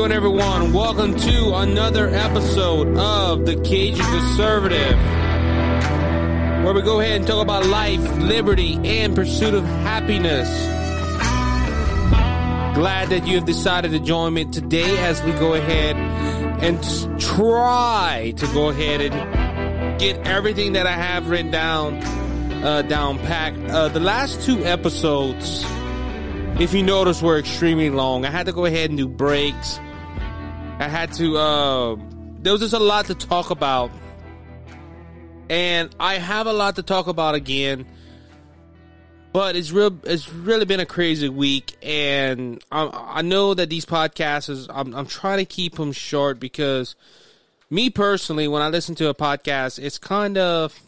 doing, everyone? Welcome to another episode of the Cajun Conservative, where we go ahead and talk about life, liberty, and pursuit of happiness. Glad that you have decided to join me today as we go ahead and try to go ahead and get everything that I have written down uh, down packed. Uh, the last two episodes if you notice, were extremely long. I had to go ahead and do breaks. I had to, uh, there was just a lot to talk about. And I have a lot to talk about again. But it's real. It's really been a crazy week, and I, I know that these podcasts. I'm, I'm trying to keep them short because, me personally, when I listen to a podcast, it's kind of,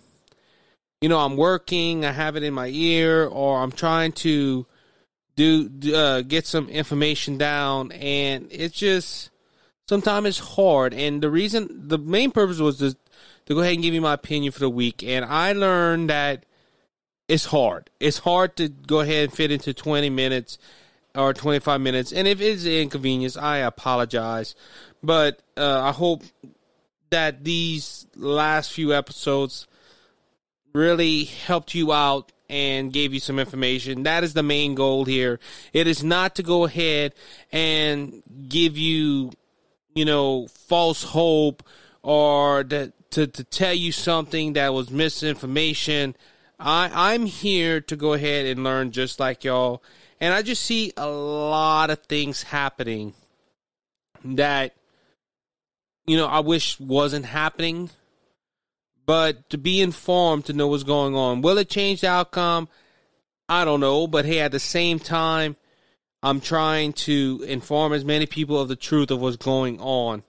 you know, I'm working, I have it in my ear, or I'm trying to do uh, get some information down, and it's just sometimes it's hard. And the reason, the main purpose was to to go ahead and give you my opinion for the week, and I learned that it's hard. It's hard to go ahead and fit into twenty minutes or twenty five minutes, and if it's an inconvenience, I apologize. But uh, I hope that these last few episodes really helped you out and gave you some information. That is the main goal here. It is not to go ahead and give you, you know, false hope or to, to, to tell you something that was misinformation. I, I'm here to go ahead and learn just like y'all. And I just see a lot of things happening that, you know, I wish wasn't happening but to be informed to know what's going on. Will it change the outcome? I don't know, but hey, at the same time, I'm trying to inform as many people of the truth of what's going on.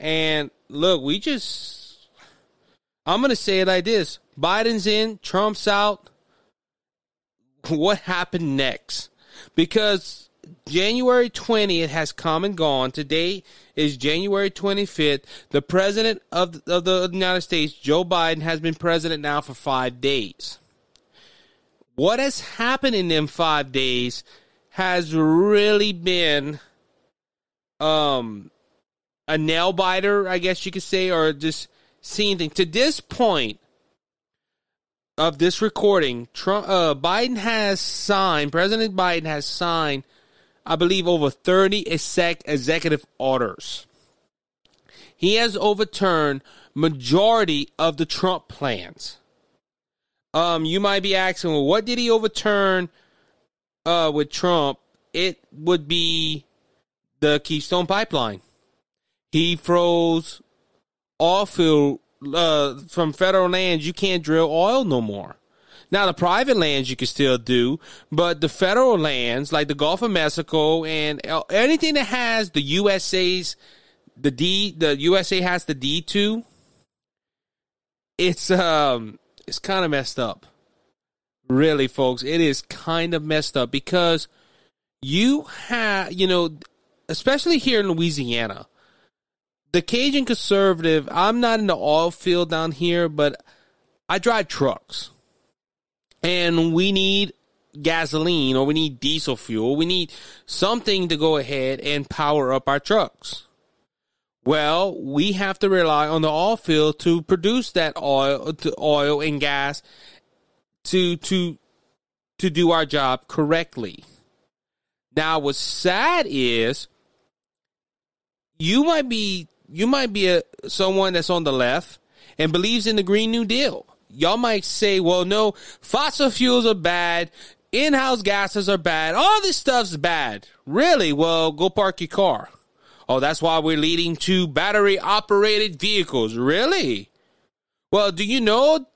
And look, we just, I'm going to say it like this Biden's in, Trump's out. What happened next? Because January 20th has come and gone. Today is January 25th. The president of, of the United States, Joe Biden, has been president now for five days. What has happened in them five days has really been um, a nail biter, I guess you could say, or just seeing things. To this point, of this recording, Trump, uh, Biden has signed, President Biden has signed I believe, over 30 exec- executive orders. He has overturned majority of the Trump plans. Um, you might be asking, well, what did he overturn uh, with Trump? It would be the Keystone Pipeline. He froze oil field uh, from federal lands. You can't drill oil no more. Now, the private lands you can still do, but the federal lands, like the Gulf of Mexico and anything that has the USA's, the D, the USA has the D to, it's, um, it's kind of messed up. Really, folks, it is kind of messed up because you have, you know, especially here in Louisiana, the Cajun conservative, I'm not in the oil field down here, but I drive trucks and we need gasoline or we need diesel fuel. We need something to go ahead and power up our trucks. Well, we have to rely on the oil field to produce that oil, oil and gas to to to do our job correctly. Now, what's sad is you might be you might be a someone that's on the left and believes in the Green New Deal y'all might say, well, no, fossil fuels are bad. In-house gases are bad. All this stuff's bad. Really? Well, go park your car. Oh, that's why we're leading to battery operated vehicles. Really? Well, do you know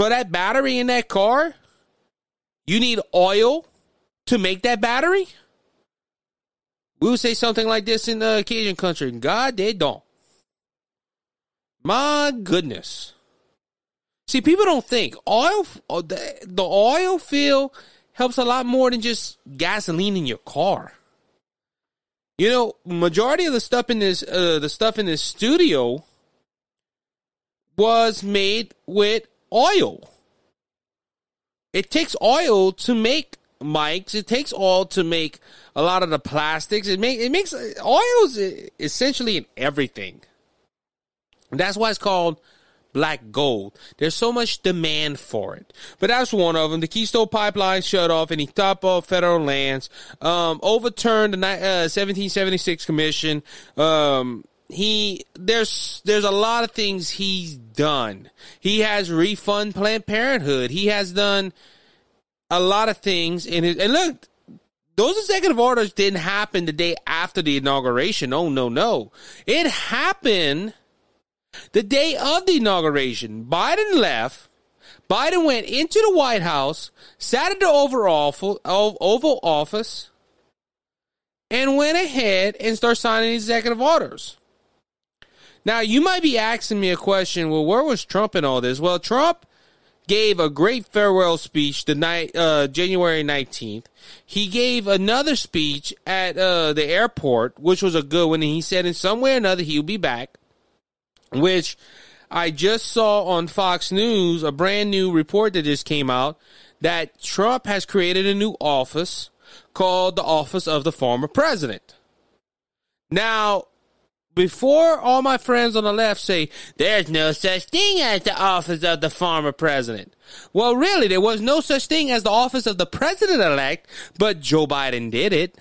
for that battery in that car, you need oil to make that battery? We would say something like this in the Cajun country. God, they don't. My goodness. See, people don't think oil, uh, the oil field helps a lot more than just gasoline in your car. You know, majority of the stuff in this, uh, the stuff in this studio was made with oil. It takes oil to make mics. It takes oil to make a lot of the plastics. It make it makes oils essentially in everything. That's why it's called black gold. There's so much demand for it. But that's one of them. The Keystone Pipeline shut off any top of federal lands, um, overturned the uh, 1776 commission. Um, he there's there's a lot of things he's done. He has refund Planned Parenthood. He has done a lot of things in his and look those executive orders didn't happen the day after the inauguration. Oh no, no. It happened the day of the inauguration. Biden left. Biden went into the White House, sat at the Oval, Oval Office, and went ahead and started signing executive orders. Now, you might be asking me a question. Well, where was Trump in all this? Well, Trump gave a great farewell speech the night uh, January 19th. He gave another speech at uh, the airport, which was a good one. And he said in some way or another he'll be back, which I just saw on Fox News, a brand new report that just came out that Trump has created a new office called the Office of the Former President. Now, before all my friends on the left say there's no such thing as the office of the former president. Well, really, there was no such thing as the office of the president elect, but Joe Biden did it.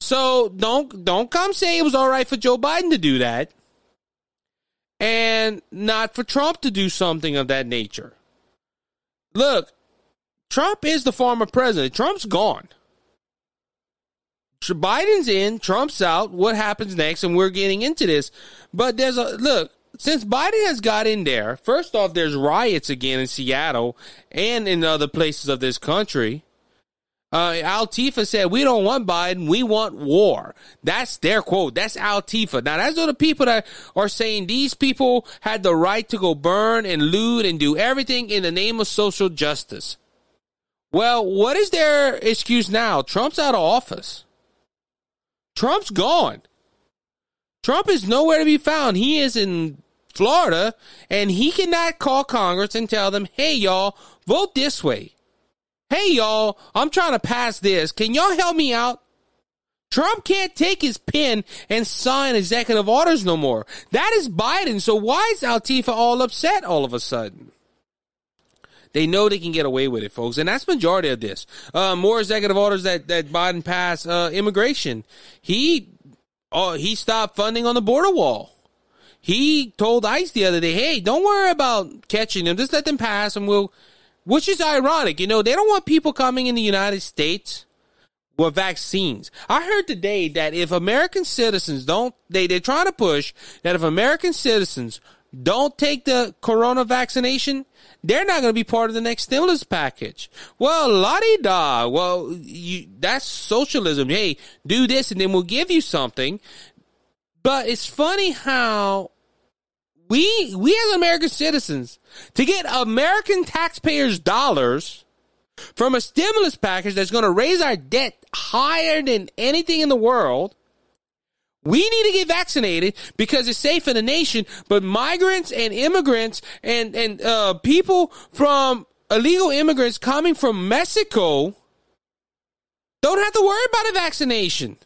So don't don't come say it was all right for Joe Biden to do that and not for Trump to do something of that nature. Look, Trump is the former president. Trump's gone. Biden's in, Trump's out. What happens next? And we're getting into this. But there's a look, since Biden has got in there, first off, there's riots again in Seattle and in other places of this country. Uh, said, We don't want Biden, we want war. That's their quote. That's Al Tifa. Now, that's what the people that are saying these people had the right to go burn and loot and do everything in the name of social justice. Well, what is their excuse now? Trump's out of office. Trump's gone. Trump is nowhere to be found. He is in Florida and he cannot call Congress and tell them, hey, y'all, vote this way. Hey, y'all, I'm trying to pass this. Can y'all help me out? Trump can't take his pen and sign executive orders no more. That is Biden. So why is Altifa all upset all of a sudden? They know they can get away with it, folks, and that's majority of this. Uh, more executive orders that that Biden passed. Uh, immigration. He, oh, he stopped funding on the border wall. He told ICE the other day, "Hey, don't worry about catching them. Just let them pass, and we'll." Which is ironic, you know. They don't want people coming in the United States with vaccines. I heard today that if American citizens don't, they they're trying to push that if American citizens don't take the corona vaccination, they're not going to be part of the next stimulus package. Well, di da. Well, you, that's socialism. Hey, do this and then we'll give you something. But it's funny how we, we as American citizens, to get American taxpayers' dollars from a stimulus package that's going to raise our debt higher than anything in the world, we need to get vaccinated because it's safe in the nation, but migrants and immigrants and, and, uh, people from illegal immigrants coming from Mexico don't have to worry about a vaccination.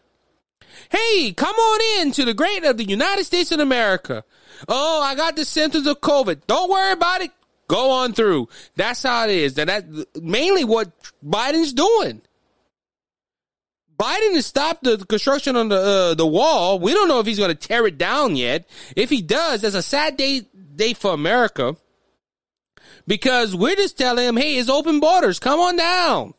Hey, come on in to the great of the United States of America. Oh, I got the symptoms of COVID. Don't worry about it. Go on through. That's how it is. And that mainly what Biden's doing. Biden has stopped the construction on the uh, the wall. We don't know if he's going to tear it down yet. If he does, that's a sad day day for America because we're just telling him, "Hey, it's open borders. Come on down.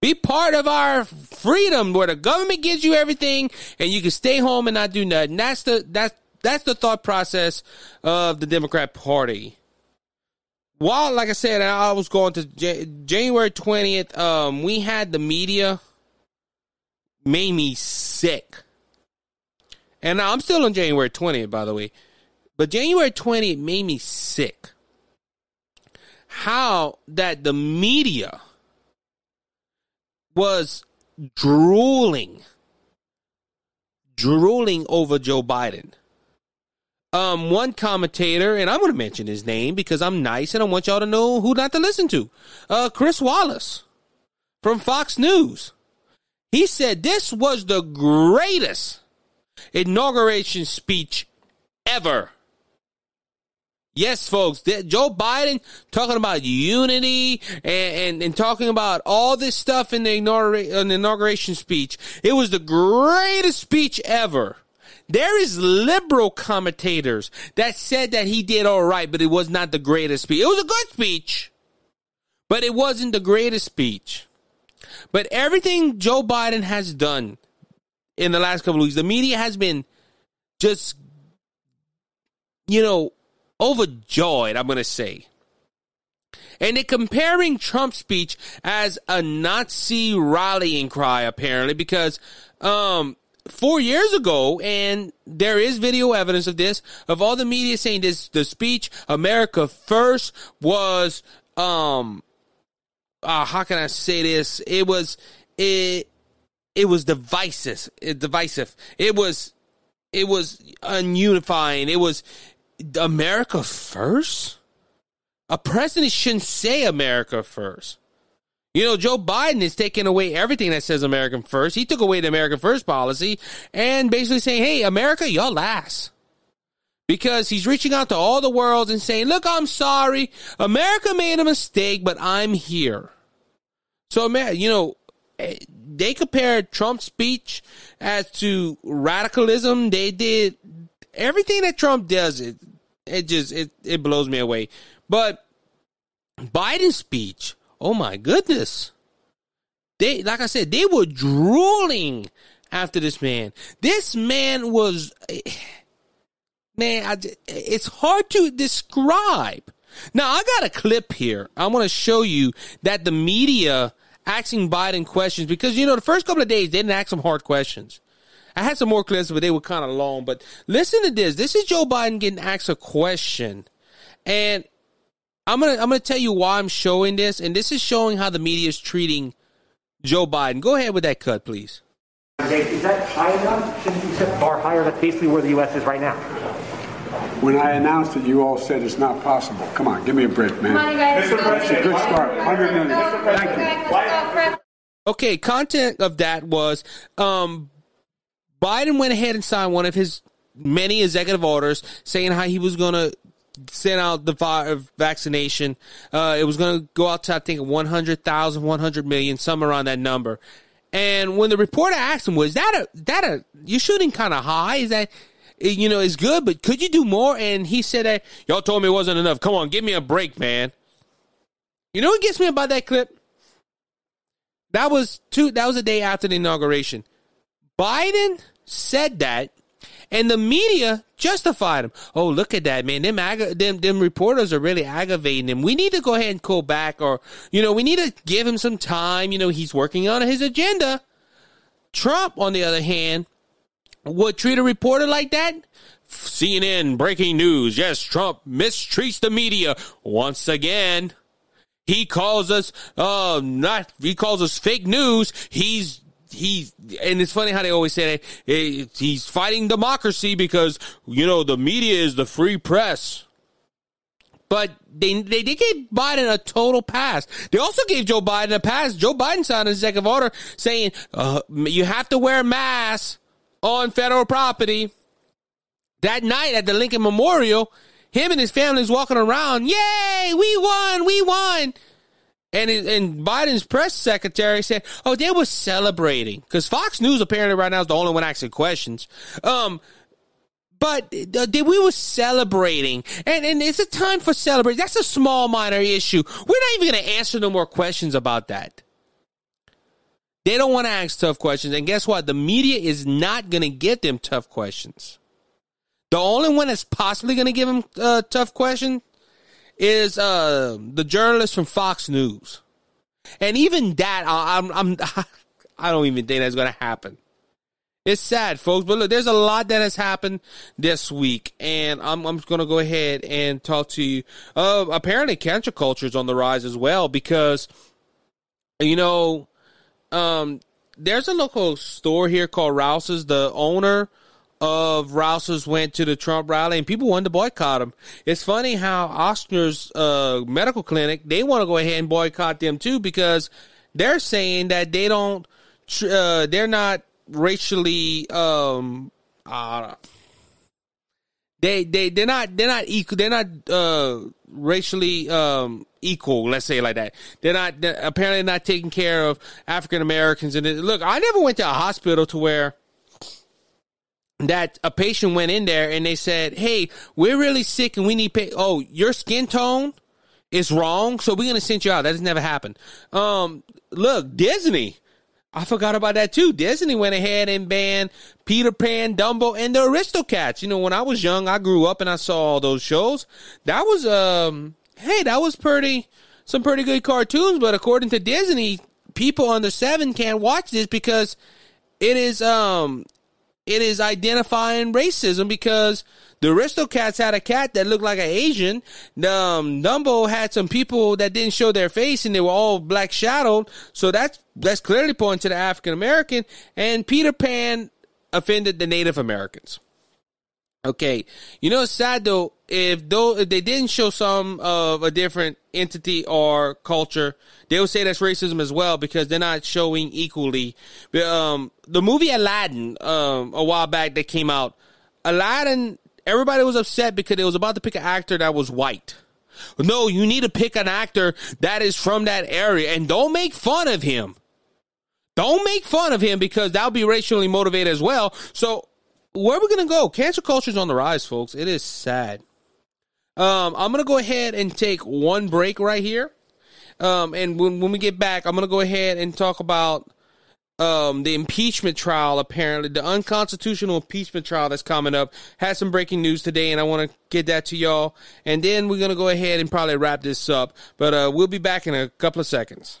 Be part of our freedom, where the government gives you everything, and you can stay home and not do nothing." That's the that's that's the thought process of the Democrat Party. While, like I said, I was going to J- January twentieth. Um, we had the media made me sick. And I'm still on January 20th, by the way. But January 20th made me sick. How that the media was drooling, drooling over Joe Biden. Um, one commentator, and I'm going to mention his name because I'm nice and I want y'all to know who not to listen to. Uh, Chris Wallace. from Fox News. He said this was the greatest inauguration speech ever. Yes, folks, Joe Biden talking about unity and, and, and, talking about all this stuff in the, inaugura- in the inauguration speech. It was the greatest speech ever. There is liberal commentators that said that he did all right, but it was not the greatest speech. It was a good speech, but it wasn't the greatest speech. But everything Joe Biden has done in the last couple of weeks, the media has been just, you know, overjoyed, I'm going to say. And they're comparing Trump's speech as a Nazi rallying cry, apparently, because um, four years ago, and there is video evidence of this, of all the media saying this, the speech, America First, was, um, uh, how can I say this? It was, it, it was divisive, it, divisive. It was, it was ununifying. It was America First? A president shouldn't say America First. You know, Joe Biden is taking away everything that says American first. He took away the American first policy and basically saying, hey, America, you're last. Because he's reaching out to all the world and saying, look, I'm sorry. America made a mistake, but I'm here. So, you know, eh, they compared Trump's speech as to radicalism. They did everything that Trump does. It, it just, it, it blows me away. But Biden's speech Oh my goodness. They, like I said, they were drooling after this man. This man was, man, I, it's hard to describe. Now, I got a clip here. I want to show you that the media asking Biden questions because, you know, the first couple of days, they didn't ask some hard questions. I had some more clips, but they were kind of long. But listen to this. This is Joe Biden getting asked a question. And I'm gonna I'm gonna tell you why I'm showing this, and this is showing how the media is treating Joe Biden. Go ahead with that cut, please. Is that high enough? Shouldn't you set bar higher? That's basically where the U.S. is right now. When I announced it, you all said it's not possible. Come on, give me a break, man. On, guys. It's a good start. 100 million. Thank you. Okay, content of that was um, Biden went ahead and signed one of his many executive orders saying how he was going to send out the vaccination. Uh, it was going to go out to, I think, 100,000, 100 million, somewhere around that number. And when the reporter asked him, was that a, that a, you're shooting kind of high? Is that, you know, it's good, but could you do more? And he said that, y'all told me it wasn't enough. Come on, give me a break, man. You know what gets me about that clip? That was two, that was the day after the inauguration. Biden said that and the media justified him. Oh, look at that, man. Them, ag- them, them reporters are really aggravating him. We need to go ahead and call back or, you know, we need to give him some time. You know, he's working on his agenda. Trump, on the other hand, would treat a reporter like that. CNN breaking news. Yes, Trump mistreats the media once again. He calls us, uh, not, he calls us fake news. He's he's and it's funny how they always say that he's fighting democracy because you know the media is the free press. But they they did give Biden a total pass. They also gave Joe Biden a pass. Joe Biden signed an executive order saying uh, you have to wear a mask on federal property. That night at the Lincoln Memorial, him and his family is walking around. Yay, we won, we won. And, and Biden's press secretary said, "Oh, they were celebrating because Fox News apparently right now is the only one asking questions." Um, but uh, we were celebrating, and and it's a time for celebrating. That's a small minor issue. We're not even going to answer no more questions about that. They don't want to ask tough questions, and guess what? The media is not going to get them tough questions. The only one that's possibly going to give them a uh, tough question is uh, the journalist from Fox News, and even that I, I'm I'm I don't even think that's going to happen. It's sad, folks, but look, there's a lot that has happened this week, and I'm I'm going to go ahead and talk to you. Uh, apparently, cancer culture is on the rise as well because, you know, um, there's a local store here called Rouse's. The owner of Rouse's went to the Trump rally and people wanted to boycott him. It's funny how Ochsner's uh, medical clinic, they want to go ahead and boycott them too because they're saying that they don't, uh, they're not racially, um, uh, they they they're not they're not equal. They're not uh, racially um, equal. Let's say like that. They're not they're apparently not taking care of African Americans. And look, I never went to a hospital to where that a patient went in there and they said, "Hey, we're really sick and we need pay. Oh, your skin tone is wrong, so we're gonna send you out." That has never happened. Um, look, Disney. I forgot about that too. Disney went ahead and banned Peter Pan, Dumbo, and the Aristocats. You know, when I was young, I grew up and I saw all those shows. That was um, hey, that was pretty some pretty good cartoons. But according to Disney, people under seven can't watch this because it is um it is identifying racism because the Aristocats had a cat that looked like an Asian. Um, Dumbo had some people that didn't show their face and they were all black shadowed. So that's that's clearly pointing to the African American. And Peter Pan offended the Native Americans. Okay, you know it's sad though if though if they didn't show some of a different entity or culture, they would say that's racism as well because they're not showing equally. Um, the movie Aladdin, um, a while back that came out, Aladdin, everybody was upset because it was about to pick an actor that was white. No, you need to pick an actor that is from that area and don't make fun of him. Don't make fun of him because that'll be racially motivated as well. So where are we gonna go? Cancer culture is on the rise, folks. It is sad. Um, I'm gonna go ahead and take one break right here. Um, and when when we get back, I'm gonna go ahead and talk about um the impeachment trial. Apparently, the unconstitutional impeachment trial that's coming up has some breaking news today, and I want to get that to y'all. And then we're gonna go ahead and probably wrap this up. But uh, we'll be back in a couple of seconds.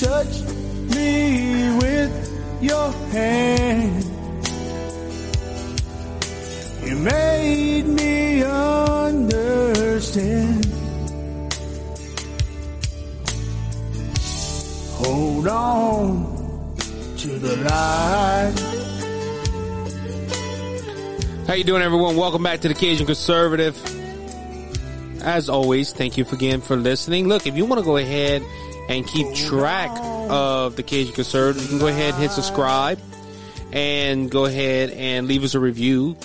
Touch me with your hand. You made me understand. Hold on to the light. How you doing, everyone? Welcome back to the Cajun Conservative. As always, thank you again for listening. Look, if you want to go ahead and keep track of the Cajun Conservative, you can go ahead and hit subscribe and go ahead and leave us a review.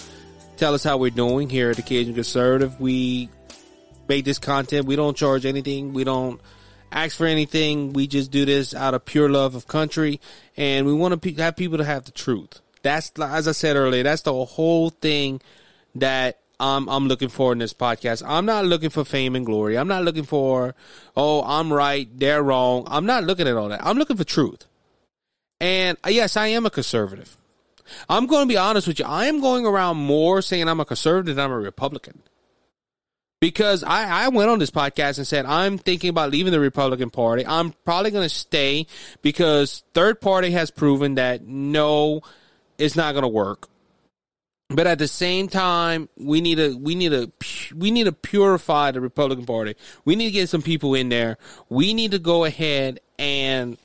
Tell us how we're doing here at the Cajun Conservative. We make this content. We don't charge anything. We don't ask for anything. We just do this out of pure love of country, and we want to have people to have the truth. That's as I said earlier. That's the whole thing that I'm I'm looking for in this podcast. I'm not looking for fame and glory. I'm not looking for oh I'm right, they're wrong. I'm not looking at all that. I'm looking for truth. And uh, yes, I am a conservative. I'm going to be honest with you. I am going around more saying I'm a conservative than I'm a Republican. Because I, I went on this podcast and said I'm thinking about leaving the Republican Party. I'm probably going to stay because third party has proven that no, it's not going to work but at the same time, we need to we need to we need to purify the Republican Party. We need to get some people in there. We need to go ahead and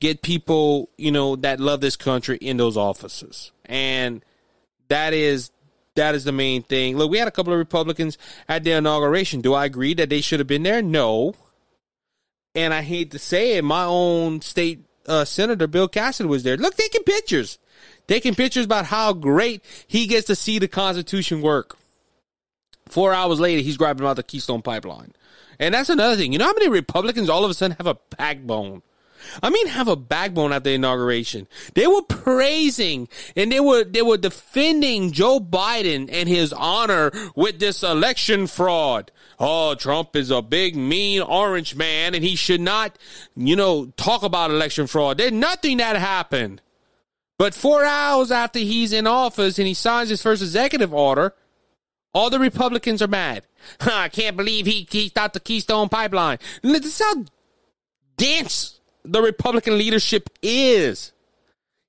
get people, you know, that love this country in those offices. And that is that is the main thing. Look, we had a couple of Republicans at the inauguration. Do I agree that they should have been there? No. And I hate to say it, my own state uh, senator Bill Cassidy was there. Look, taking pictures taking pictures about how great he gets to see the Constitution work. Four hours later, he's grabbing about the Keystone Pipeline. And that's another thing. You know how many Republicans all of a sudden have a backbone? I mean, have a backbone at the inauguration. They were praising and they were they were defending Joe Biden and his honor with this election fraud. Oh, Trump is a big mean orange man and he should not, you know, talk about election fraud. There's nothing that happened. But four hours after he's in office and he signs his first executive order, All the Republicans are mad. I can't believe he, he stopped the Keystone Pipeline. This is how dense the Republican leadership is.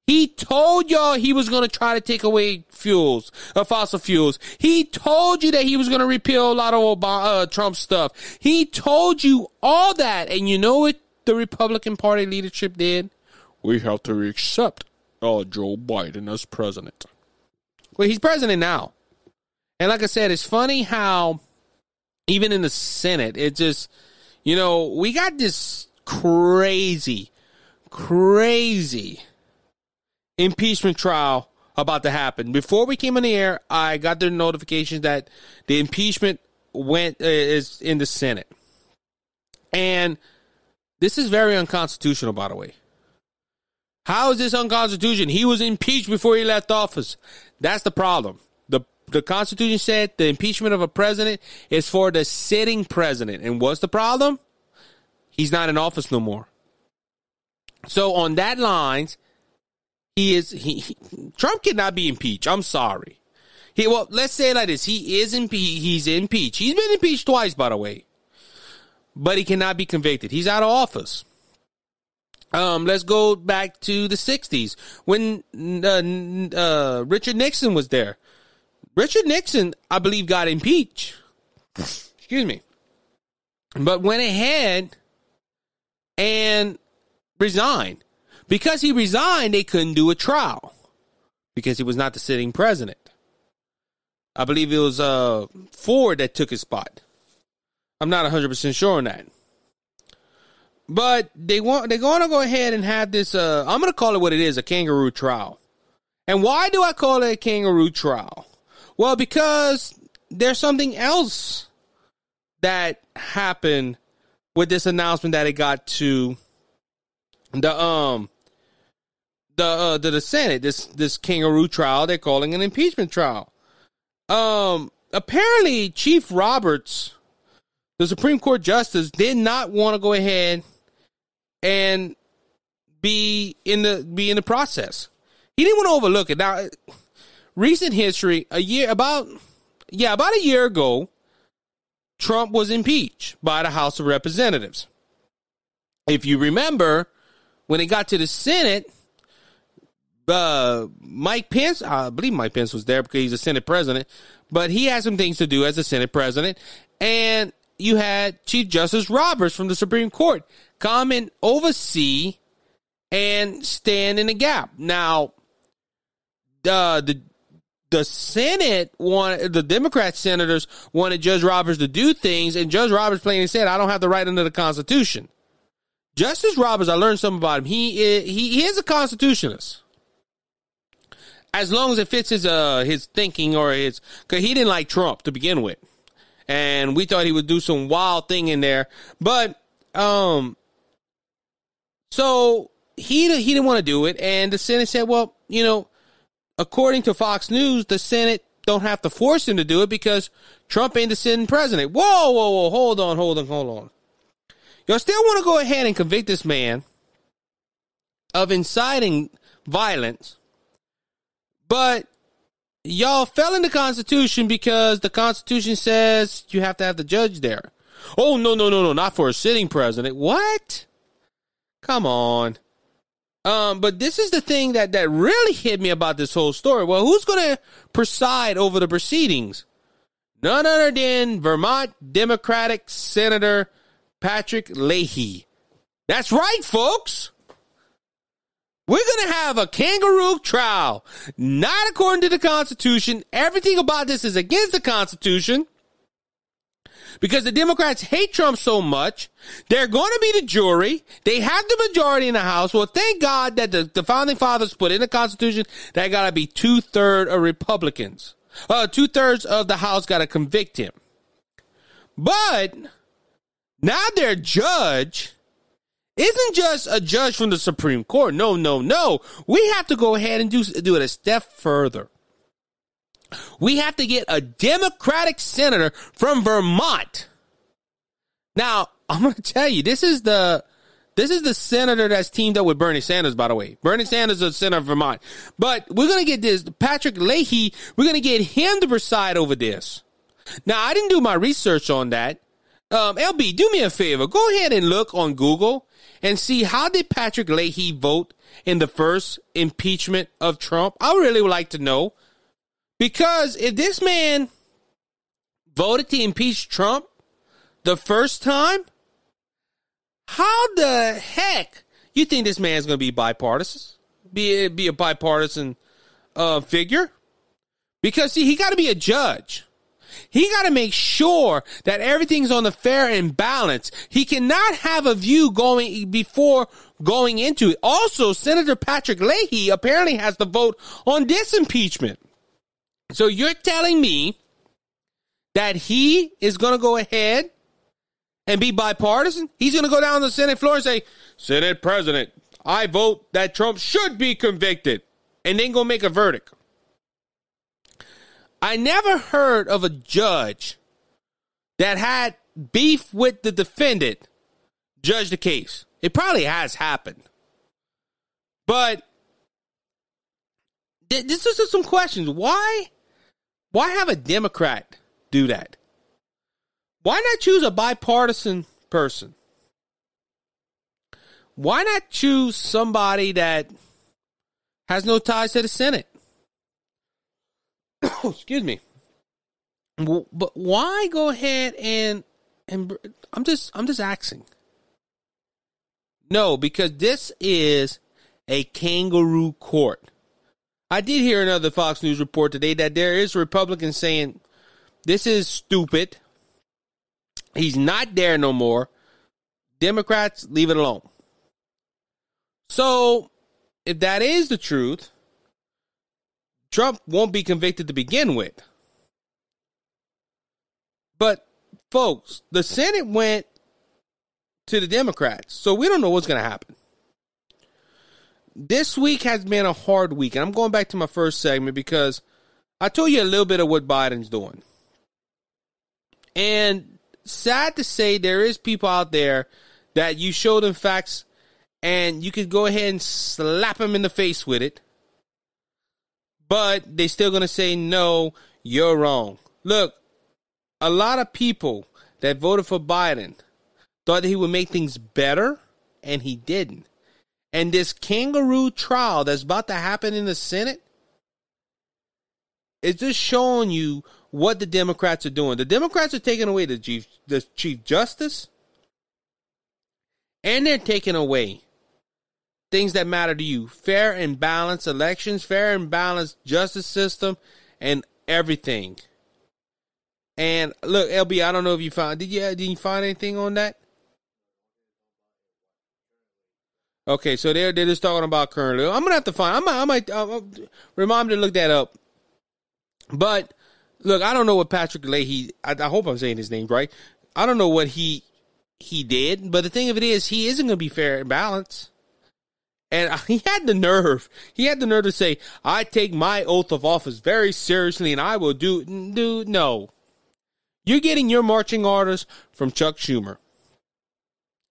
He told y'all he was going to try to take away fuels, uh, fossil fuels. He told you that he was going to repeal a lot of Obama, uh, Trump stuff. He told you all that. And you know what the Republican Party leadership did? We have to accept uh, Joe Biden as president. Well, he's president now. And like I said, it's funny how even in the Senate, it just, you know, we got this crazy, crazy impeachment trial about to happen. Before we came on the air, I got the notification that the impeachment went uh, is in the Senate, and this is very unconstitutional. By the way, how is this unconstitutional? He was impeached before he left office. That's the problem. the The Constitution said the impeachment of a president is for the sitting president, and what's the problem? He's not in office no more. So on that lines, he is he, he, Trump cannot be impeached. I'm sorry. He well, let's say it like this: he is impeached. He's impeached. He's been impeached twice, by the way, but he cannot be convicted. He's out of office. Um, let's go back to the '60s when uh, uh, Richard Nixon was there. Richard Nixon, I believe, got impeached. Excuse me, but went ahead and resigned. Because he resigned, they couldn't do a trial because he was not the sitting president. I believe it was uh, Ford that took his spot. I'm not 100% sure on that. But they want they're going to go ahead and have this uh, I'm going to call it what it is, a kangaroo trial. And why do I call it a kangaroo trial? Well, because there's something else that happened with this announcement that it got to the um the uh, the, the Senate this this kangaroo trial they're calling an impeachment trial. Um, apparently, Chief Roberts, the Supreme Court justice, did not want to go ahead and be in the be in the process. He didn't want to overlook it. Now, recent history, a year about yeah about a year ago, Trump was impeached by the House of Representatives. If you remember, when it got to the Senate uh, Mike Pence, I believe Mike Pence was there because he's a Senate president, but he had some things to do as a Senate president. And you had Chief Justice Roberts from the Supreme Court come and oversee and stand in the gap. Now, uh, the the Senate wanted the Democrat senators wanted Judge Roberts to do things, and Judge Roberts plainly said, "I don't have the right under the Constitution." Justice Roberts, I learned something about him. He is, he, he is a constitutionalist as long as it fits his uh his thinking or his because he didn't like Trump to begin with, and we thought he would do some wild thing in there, but um, so he he didn't want to do it, and the Senate said, well, you know, according to Fox News, the Senate don't have to force him to do it because Trump ain't the sitting president. Whoa, whoa, whoa, hold on, hold on, hold on. Y'all still want to go ahead and convict this man of inciting violence but y'all fell in the Constitution because the Constitution says you have to have the judge there. Oh, no, no, no, no, not for a sitting president. What? Come on. Um, but this is the thing that, that really hit me about this whole story. Well, who's going to preside over the proceedings? None other than Vermont Democratic Senator Patrick Leahy. That's right, folks. We're going to have a kangaroo trial, not according to the Constitution. Everything about this is against the Constitution because the Democrats hate Trump so much. They're going to be the jury. They have the majority in the House. Well, thank God that the, the founding fathers put in the Constitution that got to be two thirds of Republicans. Uh, two thirds of the House got to convict him. But now their judge isn't just a judge from the Supreme Court. No, no, no. We have to go ahead and do, do it a step further. We have to get a Democratic senator from Vermont. Now, I'm going to tell you, this is the this is the senator that's teamed up with Bernie Sanders, by the way. Bernie Sanders is a senator of Vermont. But we're going to get this Patrick Leahy, we're going to get him to preside over this. Now, I didn't do my research on that. Um, LB, do me a favor. Go ahead and look on Google and see how did Patrick Leahy vote in the first impeachment of Trump. I really would like to know because if this man voted to impeach Trump the first time, how the heck you think this man's going to be bipartisan? Be be a bipartisan uh, figure? Because see, he got to be a judge. He got to make sure that everything's on the fair and balance. He cannot have a view going before going into it. Also, Senator Patrick Leahy apparently has the vote on this impeachment. So you're telling me that he is going to go ahead and be bipartisan? He's going to go down the Senate floor and say, Senate President, I vote that Trump should be convicted, and then go make a verdict. I never heard of a judge that had beef with the defendant judge the case. It probably has happened. But th- this is some questions. Why why have a Democrat do that? Why not choose a bipartisan person? Why not choose somebody that has no ties to the Senate? excuse me. But why go ahead and and I'm just I'm just asking. No, because this is a kangaroo court. I did hear another Fox News report today that there is Republicans saying this is stupid. He's not there no more. Democrats, leave it alone. So, if that is the truth, Trump won't be convicted to begin with. But, folks, the Senate went to the Democrats, so we don't know what's going to happen. This week has been a hard week, and I'm going back to my first segment because I told you a little bit of what Biden's doing. And sad to say, there is people out there that you show them facts and you could go ahead and slap them in the face with it but they're still going to say, no, you're wrong. Look, a lot of people that voted for Biden thought that he would make things better, and he didn't. And this kangaroo trial that's about to happen in the Senate is just showing you what the Democrats are doing. The Democrats are taking away the chief, the chief justice, and they're taking away things that matter to you fair and balanced elections, fair and balanced justice system, and everything. And look, LB, I don't know if you found did you did you find anything on that? Okay, so they're they're just talking about currently. I'm gonna have to find. I might I might uh, remind me to look that up. But look, I don't know what Patrick Leahy. I, I hope I'm saying his name right. I don't know what he he did, but the thing of it is, he isn't gonna be fair and balanced. And he had the nerve. He had the nerve to say, I take my oath of office very seriously and I will do, do, no. You're getting your marching orders from Chuck Schumer.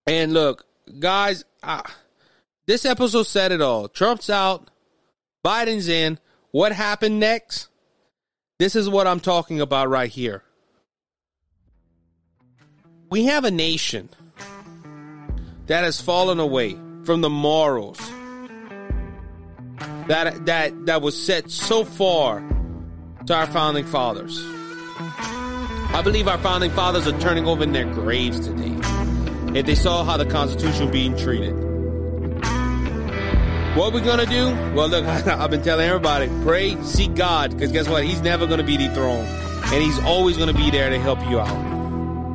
And look, guys, uh, this episode said it all. Trump's out. Biden's in. What happened next? This is what I'm talking about right here. We have a nation that has fallen away from the morals that that that was set so far to our founding fathers. I believe our founding fathers are turning over in their graves today if they saw how the Constitution being treated. What we gonna do? Well, look, I've been telling everybody: pray, seek God, because guess what? He's never gonna be dethroned, and He's always gonna be there to help you out.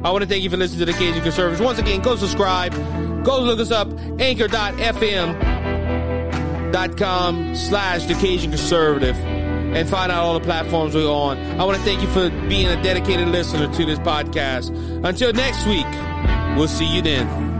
I want to thank you for listening to the Cajun Conservatives. Once again, go subscribe. Go look us up, anchor.fm.com slash the Cajun Conservative and find out all the platforms we're on. I want to thank you for being a dedicated listener to this podcast. Until next week, we'll see you then.